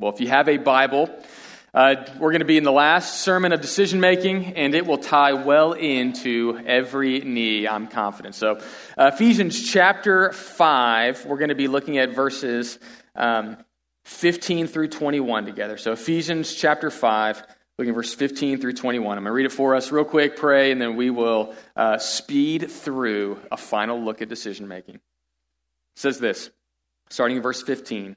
Well, if you have a Bible, uh, we're going to be in the last sermon of decision making, and it will tie well into every need, I'm confident. So, uh, Ephesians chapter 5, we're going to be looking at verses um, 15 through 21 together. So, Ephesians chapter 5, looking at verse 15 through 21. I'm going to read it for us real quick, pray, and then we will uh, speed through a final look at decision making. Says this, starting in verse 15.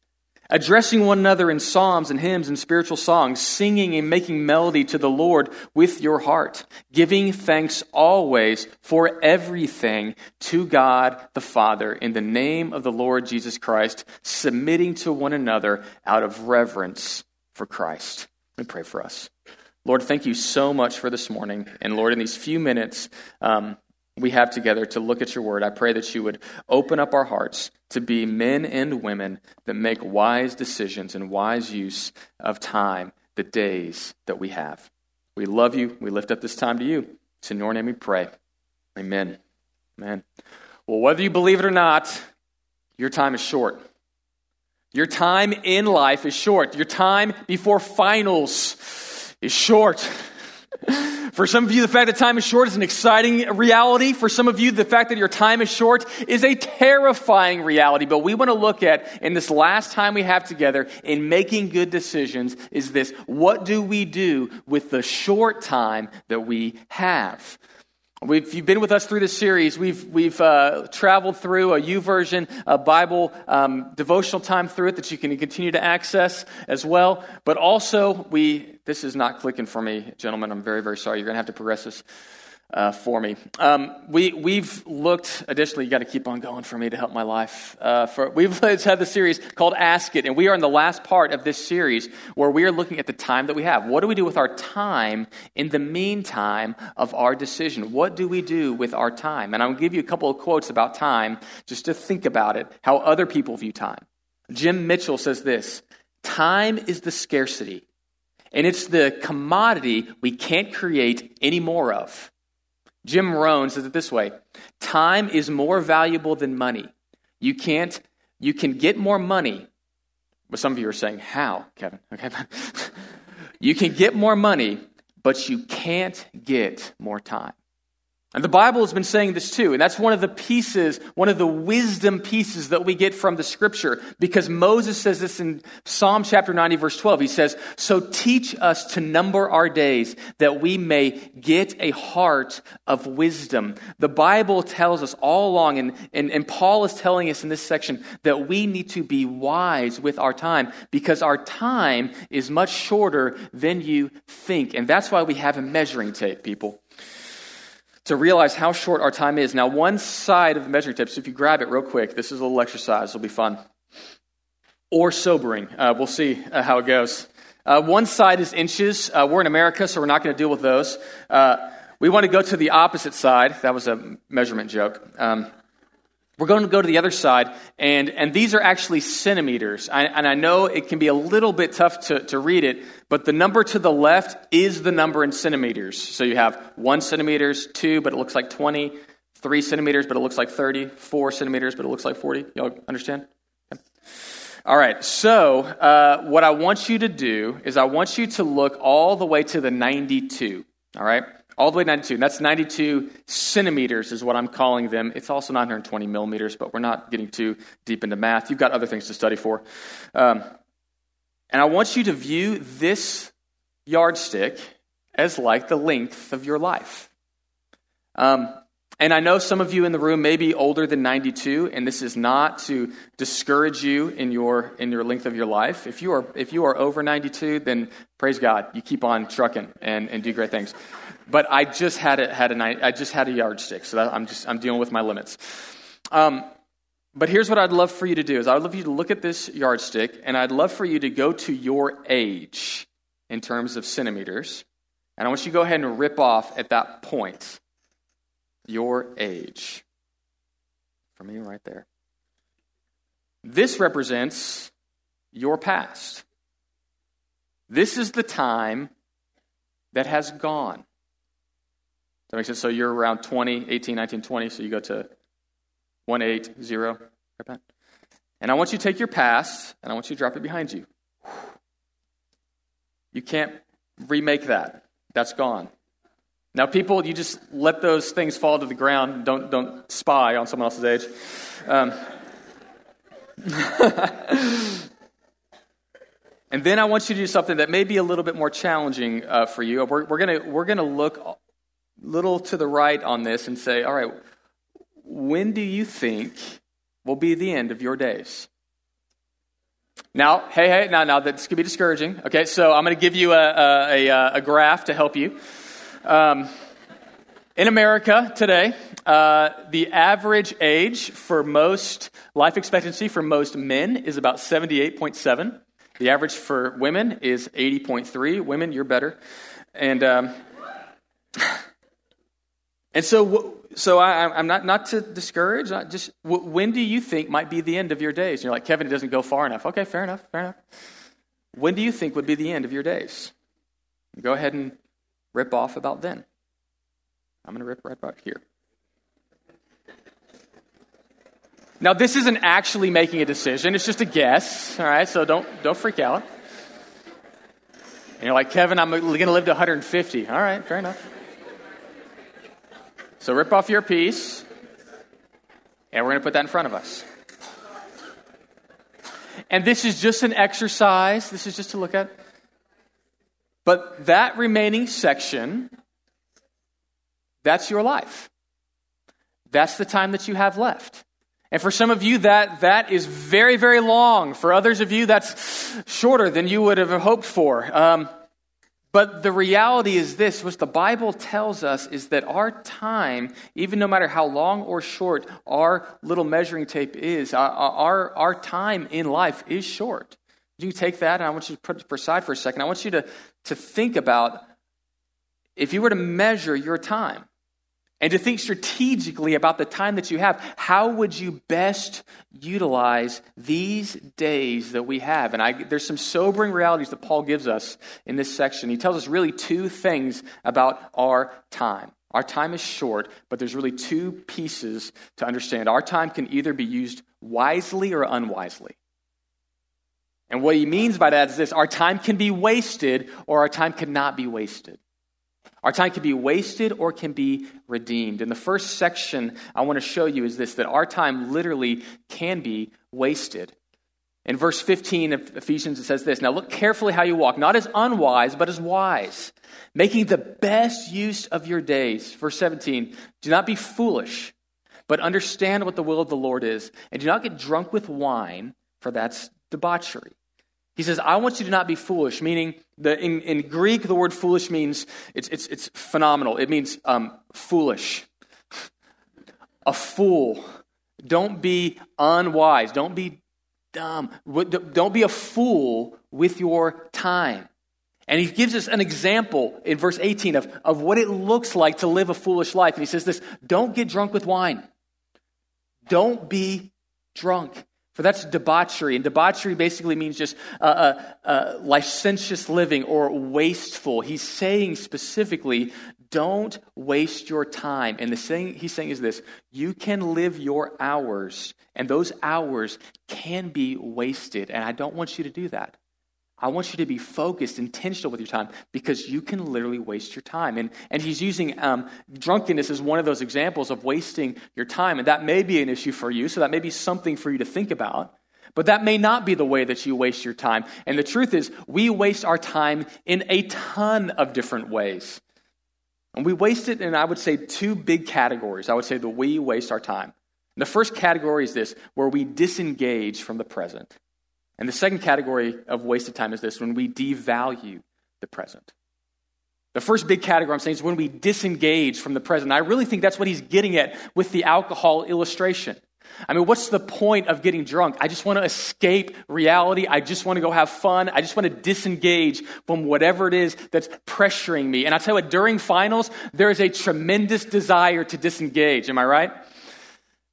addressing one another in psalms and hymns and spiritual songs, singing and making melody to the Lord with your heart, giving thanks always for everything to God the Father in the name of the Lord Jesus Christ, submitting to one another out of reverence for Christ. Let pray for us. Lord, thank you so much for this morning. And Lord, in these few minutes, um, we have together to look at your word. I pray that you would open up our hearts to be men and women that make wise decisions and wise use of time, the days that we have. We love you. We lift up this time to you. It's in your name we pray. Amen. Amen. Well, whether you believe it or not, your time is short. Your time in life is short. Your time before finals is short. For some of you, the fact that time is short is an exciting reality. For some of you, the fact that your time is short is a terrifying reality. But we want to look at, in this last time we have together, in making good decisions, is this what do we do with the short time that we have? We've, if you've been with us through this series, we've, we've uh, traveled through a YouVersion a Bible um, devotional time through it that you can continue to access as well. But also, we this is not clicking for me, gentlemen. I'm very, very sorry. You're going to have to progress this uh, for me. Um, we, we've looked, additionally, you got to keep on going for me to help my life. Uh, for, we've had the series called Ask It, and we are in the last part of this series where we are looking at the time that we have. What do we do with our time in the meantime of our decision? What do we do with our time? And I'll give you a couple of quotes about time just to think about it, how other people view time. Jim Mitchell says this Time is the scarcity, and it's the commodity we can't create any more of. Jim Rohn says it this way Time is more valuable than money. You can't, you can get more money. But some of you are saying, How, Kevin? Okay. you can get more money, but you can't get more time. And the Bible has been saying this too, and that's one of the pieces, one of the wisdom pieces that we get from the scripture, because Moses says this in Psalm chapter 90, verse 12. He says, So teach us to number our days that we may get a heart of wisdom. The Bible tells us all along, and, and, and Paul is telling us in this section, that we need to be wise with our time, because our time is much shorter than you think. And that's why we have a measuring tape, people to realize how short our time is. Now, one side of the measuring tape, so if you grab it real quick, this is a little exercise, it'll be fun. Or sobering. Uh, we'll see uh, how it goes. Uh, one side is inches. Uh, we're in America, so we're not going to deal with those. Uh, we want to go to the opposite side. That was a measurement joke. Um, we're going to go to the other side, and, and these are actually centimeters. I, and I know it can be a little bit tough to, to read it, but the number to the left is the number in centimeters. So you have one centimeters, two, but it looks like 20, three centimeters, but it looks like 30, four centimeters, but it looks like 40. Y'all understand? Okay. All right, so uh, what I want you to do is I want you to look all the way to the 92. All right? All the way to 92. And that's 92 centimeters, is what I'm calling them. It's also 920 millimeters, but we're not getting too deep into math. You've got other things to study for. Um, and I want you to view this yardstick as like the length of your life. Um, and I know some of you in the room may be older than 92, and this is not to discourage you in your in your length of your life. If you are if you are over 92, then praise God, you keep on trucking and, and do great things. But I just had a, had a I just had a yardstick, so I'm just I'm dealing with my limits. Um, but here's what I'd love for you to do: is I'd love for you to look at this yardstick, and I'd love for you to go to your age in terms of centimeters, and I want you to go ahead and rip off at that point your age. For me, right there. This represents your past. This is the time that has gone. That makes sense. So you're around 20, 18, 19, 20. So you go to 1, 8, 0. And I want you to take your past and I want you to drop it behind you. You can't remake that. That's gone. Now, people, you just let those things fall to the ground. Don't, don't spy on someone else's age. Um, and then I want you to do something that may be a little bit more challenging uh, for you. We're, we're going we're gonna look little to the right on this and say, all right, when do you think will be the end of your days? Now, hey, hey, now, now, this could be discouraging. Okay, so I'm going to give you a, a, a, a graph to help you. Um, in America today, uh, the average age for most life expectancy for most men is about 78.7. The average for women is 80.3. Women, you're better. And, um, and so, so I, am not, not to discourage, not just when do you think might be the end of your days? And you're like, Kevin, it doesn't go far enough. Okay, fair enough, fair enough. When do you think would be the end of your days? Go ahead and rip off about then. I'm going to rip right about here. Now, this isn't actually making a decision, it's just a guess, all right? So don't, don't freak out. And you're like, Kevin, I'm going to live to 150. All right, fair enough. So rip off your piece, and we're going to put that in front of us. And this is just an exercise, this is just to look at. But that remaining section, that's your life. That's the time that you have left. And for some of you, that, that is very, very long. For others of you, that's shorter than you would have hoped for. Um, but the reality is this what the Bible tells us is that our time, even no matter how long or short our little measuring tape is, our, our, our time in life is short. Do you take that, and I want you to put it aside for a second. I want you to, to think about if you were to measure your time and to think strategically about the time that you have, how would you best utilize these days that we have? And I, there's some sobering realities that Paul gives us in this section. He tells us really two things about our time. Our time is short, but there's really two pieces to understand. Our time can either be used wisely or unwisely. And what he means by that is this our time can be wasted or our time cannot be wasted. Our time can be wasted or can be redeemed. And the first section I want to show you is this that our time literally can be wasted. In verse 15 of Ephesians, it says this Now look carefully how you walk, not as unwise, but as wise, making the best use of your days. Verse 17 Do not be foolish, but understand what the will of the Lord is, and do not get drunk with wine, for that's debauchery he says, I want you to not be foolish, meaning the, in, in Greek, the word foolish means it's, it's, it's phenomenal. It means um, foolish, a fool. Don't be unwise. Don't be dumb. Don't be a fool with your time. And he gives us an example in verse 18 of, of what it looks like to live a foolish life. And he says this don't get drunk with wine. Don't be drunk. For that's debauchery. And debauchery basically means just uh, uh, uh, licentious living or wasteful. He's saying specifically, don't waste your time. And the thing he's saying is this you can live your hours, and those hours can be wasted. And I don't want you to do that. I want you to be focused, intentional with your time, because you can literally waste your time. And, and he's using um, drunkenness as one of those examples of wasting your time. And that may be an issue for you, so that may be something for you to think about. But that may not be the way that you waste your time. And the truth is, we waste our time in a ton of different ways. And we waste it in, I would say, two big categories. I would say that we waste our time. And the first category is this, where we disengage from the present. And the second category of wasted time is this when we devalue the present. The first big category I'm saying is when we disengage from the present. I really think that's what he's getting at with the alcohol illustration. I mean, what's the point of getting drunk? I just want to escape reality. I just want to go have fun. I just want to disengage from whatever it is that's pressuring me. And I tell you what, during finals, there is a tremendous desire to disengage. Am I right?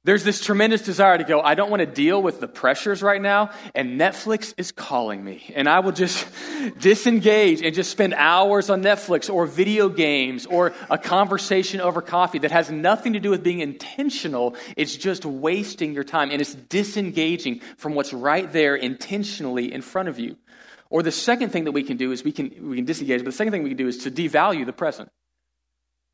There's this tremendous desire to go, I don't want to deal with the pressures right now, and Netflix is calling me. And I will just disengage and just spend hours on Netflix or video games or a conversation over coffee that has nothing to do with being intentional. It's just wasting your time, and it's disengaging from what's right there intentionally in front of you. Or the second thing that we can do is we can, we can disengage, but the second thing we can do is to devalue the present.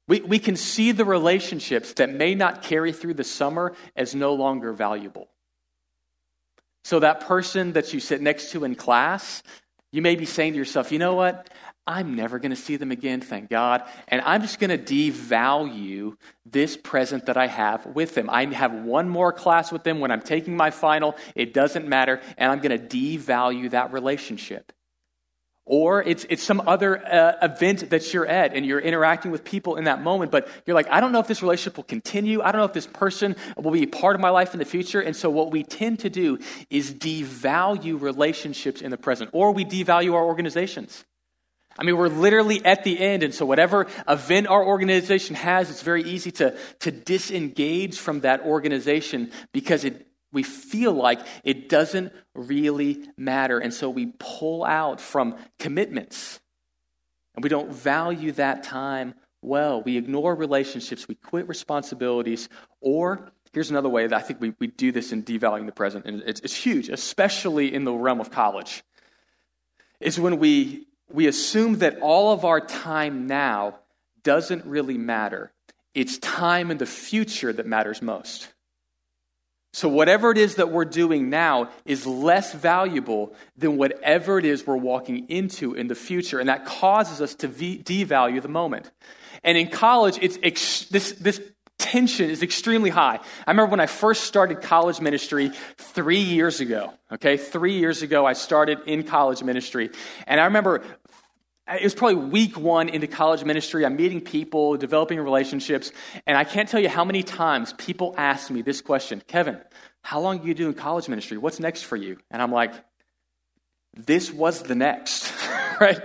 We, we can see the relationships that may not carry through the summer as no longer valuable. So, that person that you sit next to in class, you may be saying to yourself, you know what? I'm never going to see them again, thank God. And I'm just going to devalue this present that I have with them. I have one more class with them when I'm taking my final. It doesn't matter. And I'm going to devalue that relationship. Or it's, it's some other uh, event that you're at and you're interacting with people in that moment, but you're like, I don't know if this relationship will continue. I don't know if this person will be part of my life in the future. And so, what we tend to do is devalue relationships in the present, or we devalue our organizations. I mean, we're literally at the end, and so whatever event our organization has, it's very easy to, to disengage from that organization because it we feel like it doesn't really matter. And so we pull out from commitments. And we don't value that time well. We ignore relationships. We quit responsibilities. Or here's another way that I think we, we do this in devaluing the present. And it's, it's huge, especially in the realm of college. Is when we, we assume that all of our time now doesn't really matter. It's time in the future that matters most. So, whatever it is that we're doing now is less valuable than whatever it is we're walking into in the future. And that causes us to devalue the moment. And in college, it's ex- this, this tension is extremely high. I remember when I first started college ministry three years ago. Okay, three years ago, I started in college ministry. And I remember Uh, it was probably week one into college ministry. I'm meeting people, developing relationships, and I can't tell you how many times people ask me this question Kevin, how long are you doing college ministry? What's next for you? And I'm like, this was the next, right?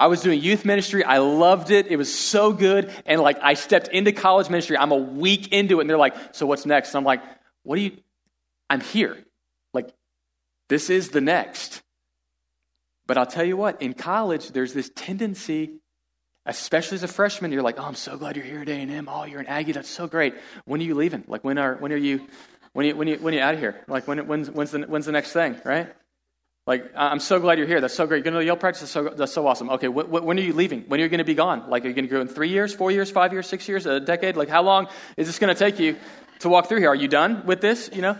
I was doing youth ministry. I loved it. It was so good. And like, I stepped into college ministry. I'm a week into it. And they're like, so what's next? And I'm like, what do you, I'm here. Like, this is the next. But I'll tell you what, in college, there's this tendency, especially as a freshman, you're like, oh, I'm so glad you're here at A&M. Oh, you're an Aggie. That's so great. When are you leaving? Like, when are, when are you, when are you, when are you, when are you out of here? Like, when, when's, when's, the, when's the next thing, right? Like, I'm so glad you're here. That's so great. You're going to Yell practice? That's so, that's so awesome. Okay, wh- when are you leaving? When are you going to be gone? Like, are you going to go in three years, four years, five years, six years, a decade? Like, how long is this going to take you to walk through here? Are you done with this, you know?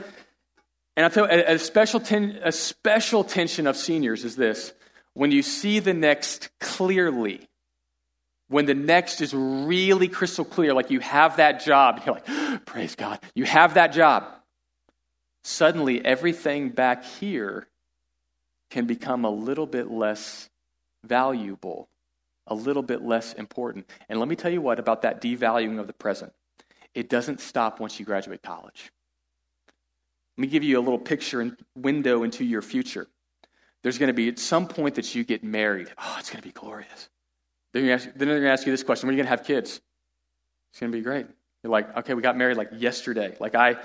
And I'll tell you, a, a special, ten, a special tension of seniors is this when you see the next clearly, when the next is really crystal clear, like you have that job, you're like, praise God, you have that job. Suddenly, everything back here can become a little bit less valuable, a little bit less important. And let me tell you what about that devaluing of the present. It doesn't stop once you graduate college. Let me give you a little picture and window into your future. There's going to be at some point that you get married. Oh, it's going to be glorious. Then, ask, then they're going to ask you this question When are you going to have kids? It's going to be great. You're like, okay, we got married like yesterday. Like, I,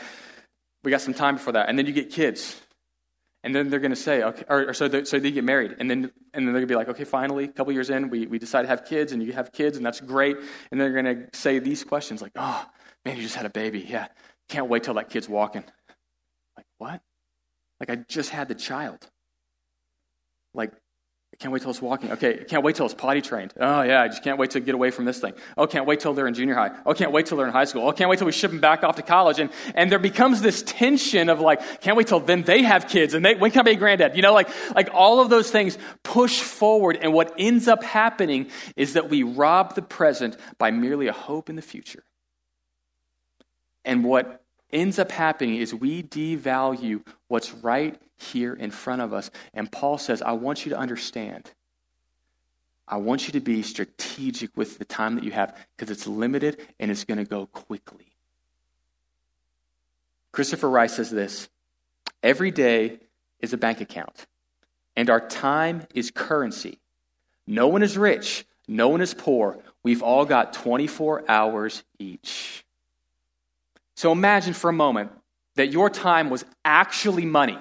we got some time before that. And then you get kids. And then they're going to say, okay, or, or so, so they get married. And then, and then they're going to be like, okay, finally, a couple years in, we, we decide to have kids, and you have kids, and that's great. And they're going to say these questions like, oh, man, you just had a baby. Yeah. Can't wait till that kid's walking. Like, what? Like, I just had the child. Like, I can't wait till it's walking. Okay, I can't wait till it's potty trained. Oh, yeah, I just can't wait to get away from this thing. Oh, can't wait till they're in junior high. Oh, can't wait till they're in high school. Oh, can't wait till we ship them back off to college. And, and there becomes this tension of like, can't wait till then they have kids and they, when can I be a granddad? You know, like, like all of those things push forward. And what ends up happening is that we rob the present by merely a hope in the future. And what ends up happening is we devalue what's right here in front of us. And Paul says, I want you to understand. I want you to be strategic with the time that you have because it's limited and it's going to go quickly. Christopher Rice says this Every day is a bank account, and our time is currency. No one is rich, no one is poor. We've all got 24 hours each. So imagine for a moment that your time was actually money.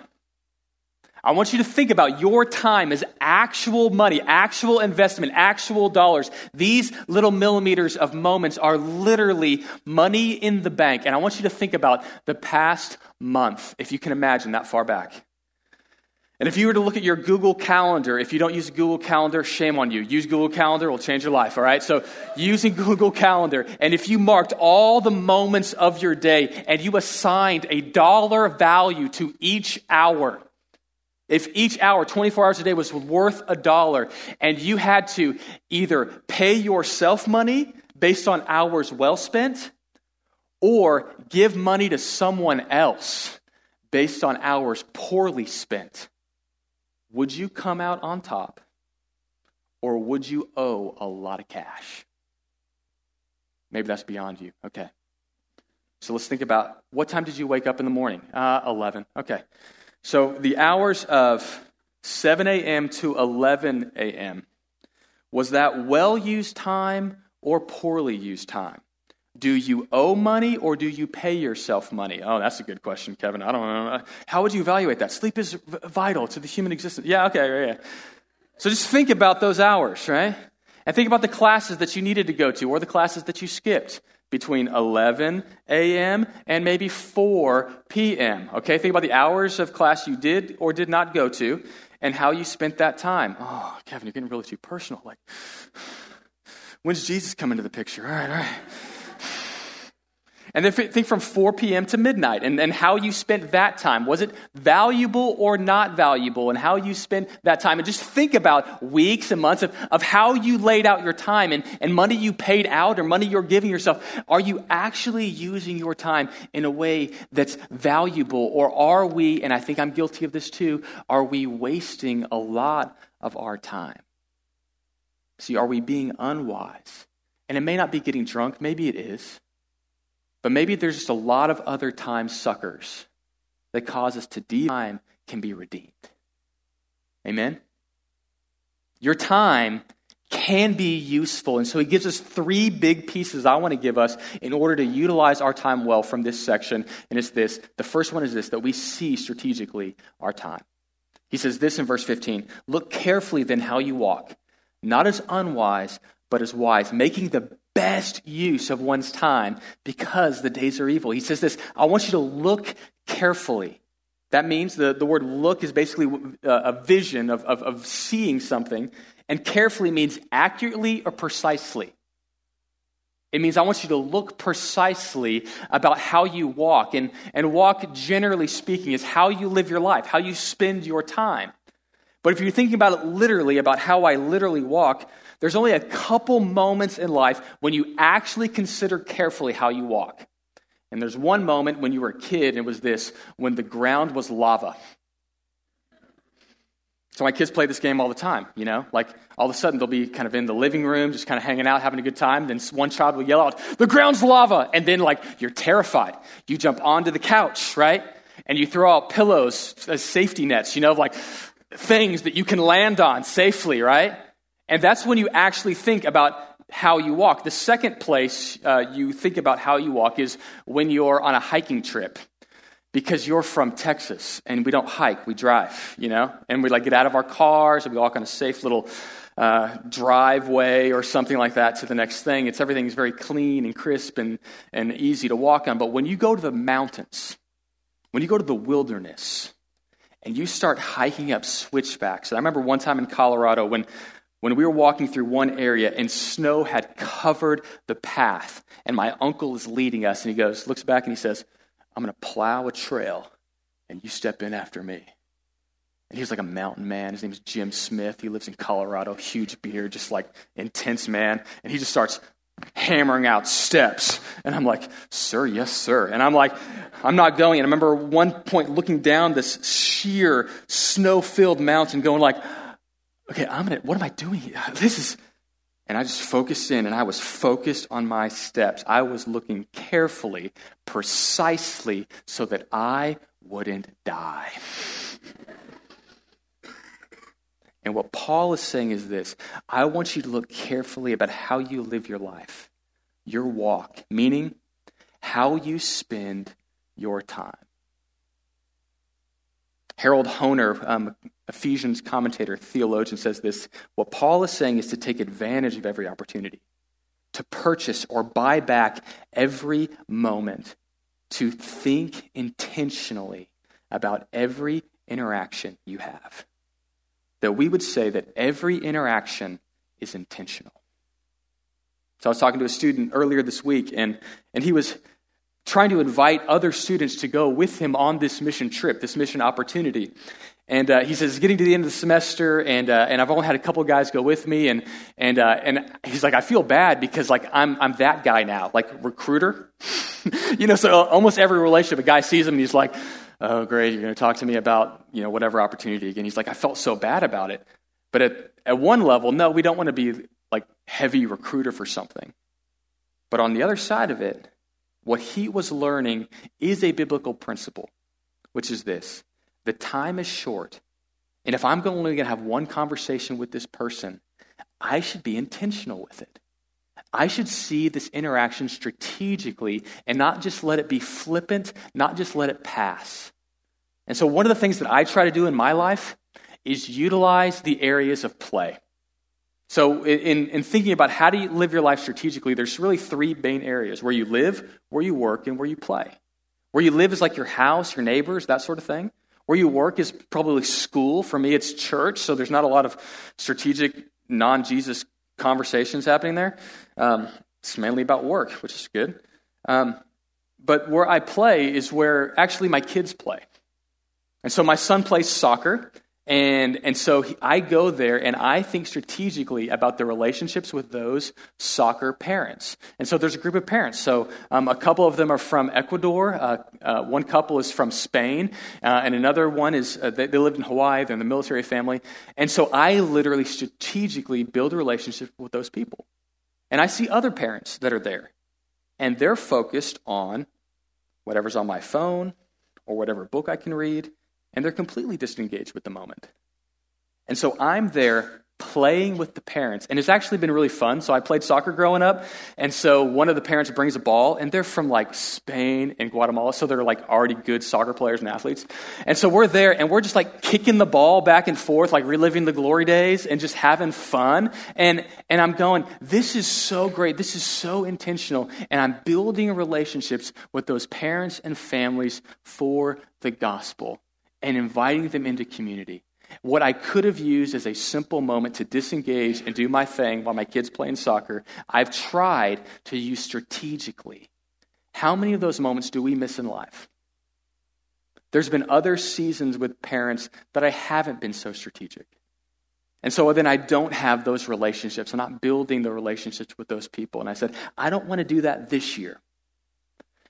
I want you to think about your time as actual money, actual investment, actual dollars. These little millimeters of moments are literally money in the bank. And I want you to think about the past month, if you can imagine that far back. And if you were to look at your Google Calendar, if you don't use Google Calendar, shame on you. Use Google Calendar, it will change your life, all right? So, using Google Calendar, and if you marked all the moments of your day and you assigned a dollar value to each hour, if each hour, 24 hours a day, was worth a dollar, and you had to either pay yourself money based on hours well spent, or give money to someone else based on hours poorly spent, would you come out on top or would you owe a lot of cash? Maybe that's beyond you. Okay. So let's think about what time did you wake up in the morning? Uh, 11. Okay. So the hours of 7 a.m. to 11 a.m., was that well used time or poorly used time? Do you owe money or do you pay yourself money? Oh, that's a good question, Kevin. I don't know. Uh, how would you evaluate that? Sleep is vital to the human existence. Yeah, okay, yeah. So just think about those hours, right? And think about the classes that you needed to go to or the classes that you skipped between 11 a.m. and maybe 4 p.m. Okay, think about the hours of class you did or did not go to and how you spent that time. Oh, Kevin, you're getting really too personal. Like, when's Jesus come into the picture? All right, all right. And then think from 4 p.m. to midnight and, and how you spent that time. Was it valuable or not valuable? And how you spent that time. And just think about weeks and months of, of how you laid out your time and, and money you paid out or money you're giving yourself. Are you actually using your time in a way that's valuable? Or are we, and I think I'm guilty of this too, are we wasting a lot of our time? See, are we being unwise? And it may not be getting drunk, maybe it is. But maybe there's just a lot of other time suckers that cause us to de time can be redeemed. Amen? Your time can be useful. And so he gives us three big pieces I want to give us in order to utilize our time well from this section. And it's this. The first one is this that we see strategically our time. He says this in verse 15 Look carefully then how you walk, not as unwise, but as wise, making the best use of one's time because the days are evil. He says this I want you to look carefully. That means the, the word look is basically a, a vision of, of, of seeing something, and carefully means accurately or precisely. It means I want you to look precisely about how you walk. And, and walk, generally speaking, is how you live your life, how you spend your time. But if you're thinking about it literally, about how I literally walk, there's only a couple moments in life when you actually consider carefully how you walk. And there's one moment when you were a kid, and it was this when the ground was lava. So my kids play this game all the time, you know? Like all of a sudden they'll be kind of in the living room, just kind of hanging out, having a good time. Then one child will yell out, The ground's lava! And then, like, you're terrified. You jump onto the couch, right? And you throw out pillows as safety nets, you know, like things that you can land on safely, right? And that's when you actually think about how you walk. The second place uh, you think about how you walk is when you're on a hiking trip. Because you're from Texas and we don't hike, we drive, you know? And we like get out of our cars and we walk on a safe little uh, driveway or something like that to the next thing. It's everything's very clean and crisp and, and easy to walk on. But when you go to the mountains, when you go to the wilderness, and you start hiking up switchbacks. And I remember one time in Colorado when when we were walking through one area and snow had covered the path and my uncle is leading us and he goes looks back and he says i'm going to plow a trail and you step in after me. And he was like a mountain man. His name is jim smith. He lives in colorado. Huge beard just like intense man. And he just starts hammering out steps and i'm like sir yes sir and i'm like i'm not going and i remember one point looking down this sheer snow filled mountain going like okay, I'm gonna, what am I doing? This is, and I just focused in and I was focused on my steps. I was looking carefully, precisely, so that I wouldn't die. And what Paul is saying is this I want you to look carefully about how you live your life, your walk, meaning how you spend your time. Harold Hoehner, um, Ephesians commentator, theologian, says this What Paul is saying is to take advantage of every opportunity, to purchase or buy back every moment, to think intentionally about every interaction you have. That we would say that every interaction is intentional. So I was talking to a student earlier this week, and, and he was trying to invite other students to go with him on this mission trip, this mission opportunity. And uh, he says, it's getting to the end of the semester, and, uh, and I've only had a couple guys go with me. And, and, uh, and he's like, I feel bad because like, I'm, I'm that guy now, like recruiter. you know, so almost every relationship, a guy sees him and he's like, oh, great, you're going to talk to me about, you know, whatever opportunity again. He's like, I felt so bad about it. But at, at one level, no, we don't want to be like heavy recruiter for something. But on the other side of it, what he was learning is a biblical principle, which is this the time is short. And if I'm only going to have one conversation with this person, I should be intentional with it. I should see this interaction strategically and not just let it be flippant, not just let it pass. And so, one of the things that I try to do in my life is utilize the areas of play. So, in, in thinking about how do you live your life strategically, there's really three main areas where you live, where you work, and where you play. Where you live is like your house, your neighbors, that sort of thing. Where you work is probably school. For me, it's church, so there's not a lot of strategic, non Jesus conversations happening there. Um, it's mainly about work, which is good. Um, but where I play is where actually my kids play. And so my son plays soccer, and, and so he, I go there and I think strategically about the relationships with those soccer parents. And so there's a group of parents. So um, a couple of them are from Ecuador, uh, uh, one couple is from Spain, uh, and another one is, uh, they, they lived in Hawaii, they're in the military family. And so I literally strategically build a relationship with those people. And I see other parents that are there, and they're focused on whatever's on my phone or whatever book I can read and they're completely disengaged with the moment. And so I'm there playing with the parents, and it's actually been really fun. So I played soccer growing up, and so one of the parents brings a ball, and they're from like Spain and Guatemala, so they're like already good soccer players and athletes. And so we're there, and we're just like kicking the ball back and forth, like reliving the glory days and just having fun. And and I'm going, this is so great, this is so intentional, and I'm building relationships with those parents and families for the gospel and inviting them into community. What I could have used as a simple moment to disengage and do my thing while my kids playing soccer, I've tried to use strategically. How many of those moments do we miss in life? There's been other seasons with parents that I haven't been so strategic. And so then I don't have those relationships. I'm not building the relationships with those people. And I said, I don't want to do that this year.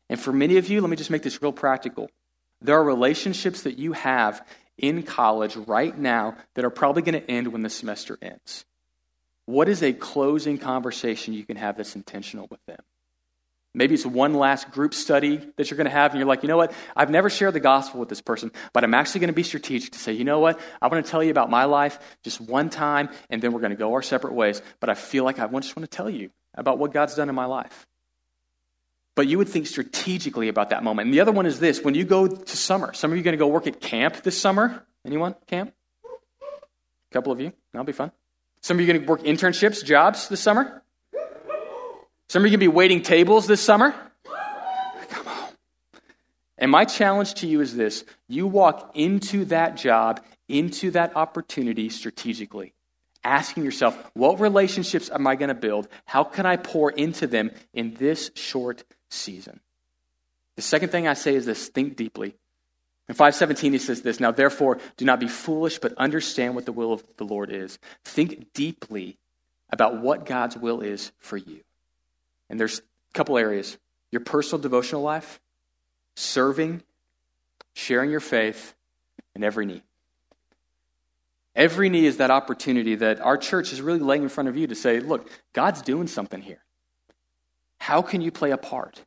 And for many of you, let me just make this real practical. There are relationships that you have in college right now that are probably going to end when the semester ends. What is a closing conversation you can have that's intentional with them? Maybe it's one last group study that you're going to have, and you're like, you know what? I've never shared the gospel with this person, but I'm actually going to be strategic to say, you know what? I want to tell you about my life just one time, and then we're going to go our separate ways. But I feel like I just want to tell you about what God's done in my life but you would think strategically about that moment. And the other one is this when you go to summer, some of you are going to go work at camp this summer. Anyone? Camp? A couple of you. That'll be fun. Some of you are going to work internships, jobs this summer. Some of you are going to be waiting tables this summer. Come on. And my challenge to you is this you walk into that job, into that opportunity strategically asking yourself, what relationships am I going to build? How can I pour into them in this short season. The second thing I say is this think deeply. In 517, he says this Now, therefore, do not be foolish, but understand what the will of the Lord is. Think deeply about what God's will is for you. And there's a couple areas your personal devotional life, serving, sharing your faith, and every need. Every need is that opportunity that our church is really laying in front of you to say, look, God's doing something here. How can you play a part?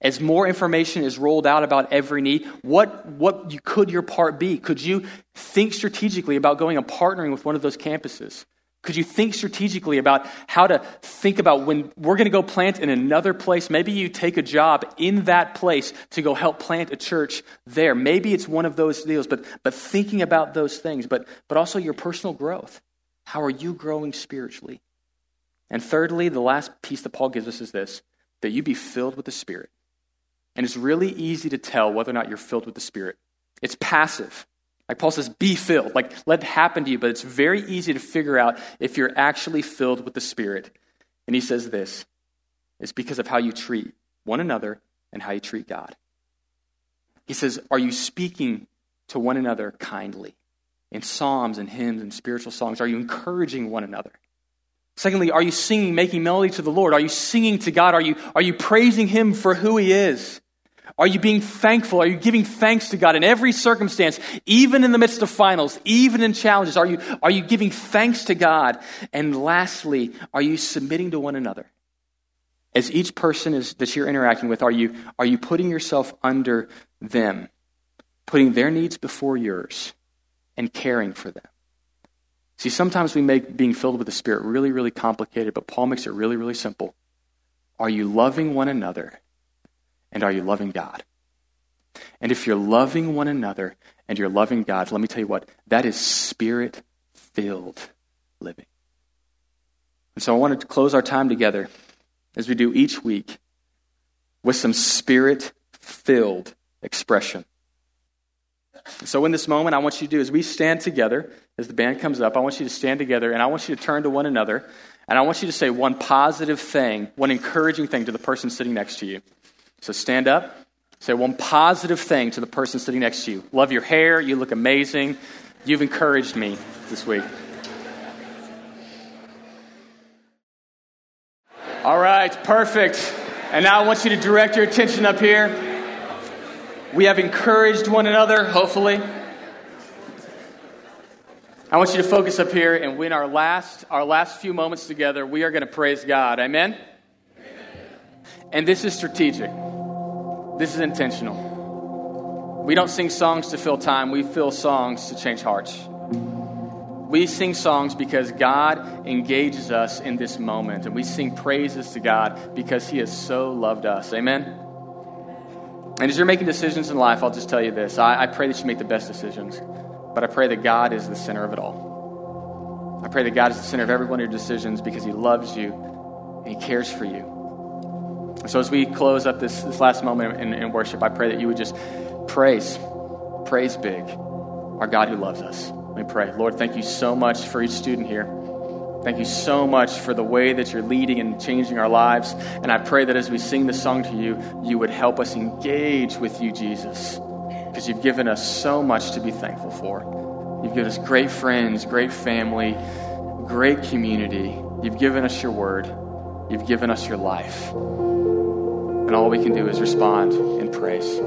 As more information is rolled out about every need, what, what could your part be? Could you think strategically about going and partnering with one of those campuses? Could you think strategically about how to think about when we're going to go plant in another place? Maybe you take a job in that place to go help plant a church there. Maybe it's one of those deals, but, but thinking about those things, but, but also your personal growth. How are you growing spiritually? And thirdly, the last piece that Paul gives us is this that you be filled with the Spirit. And it's really easy to tell whether or not you're filled with the Spirit. It's passive. Like Paul says, be filled. Like, let it happen to you. But it's very easy to figure out if you're actually filled with the Spirit. And he says this it's because of how you treat one another and how you treat God. He says, Are you speaking to one another kindly? In psalms and hymns and spiritual songs, are you encouraging one another? Secondly, are you singing, making melody to the Lord? Are you singing to God? Are you, are you praising Him for who He is? Are you being thankful? Are you giving thanks to God in every circumstance, even in the midst of finals, even in challenges? Are you, are you giving thanks to God? And lastly, are you submitting to one another? As each person is, that you're interacting with, are you, are you putting yourself under them, putting their needs before yours, and caring for them? See, sometimes we make being filled with the Spirit really, really complicated, but Paul makes it really, really simple. Are you loving one another? And are you loving God? And if you're loving one another and you're loving God, let me tell you what, that is spirit filled living. And so I wanted to close our time together as we do each week with some spirit filled expression. So, in this moment, I want you to do as we stand together, as the band comes up, I want you to stand together and I want you to turn to one another and I want you to say one positive thing, one encouraging thing to the person sitting next to you. So stand up, say one positive thing to the person sitting next to you. Love your hair, you look amazing. You've encouraged me this week. All right, perfect. And now I want you to direct your attention up here. We have encouraged one another, hopefully. I want you to focus up here and win our last our last few moments together. We are going to praise God. Amen. And this is strategic. This is intentional. We don't sing songs to fill time, we fill songs to change hearts. We sing songs because God engages us in this moment, and we sing praises to God because He has so loved us. Amen? And as you're making decisions in life, I'll just tell you this I, I pray that you make the best decisions, but I pray that God is the center of it all. I pray that God is the center of every one of your decisions because He loves you and He cares for you. So as we close up this, this last moment in, in worship, I pray that you would just praise, praise big our God who loves us. Let me pray. Lord, thank you so much for each student here. Thank you so much for the way that you're leading and changing our lives. And I pray that as we sing this song to you, you would help us engage with you, Jesus, because you've given us so much to be thankful for. You've given us great friends, great family, great community. You've given us your word. You've given us your life. And all we can do is respond in praise.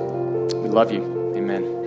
We love you. Amen.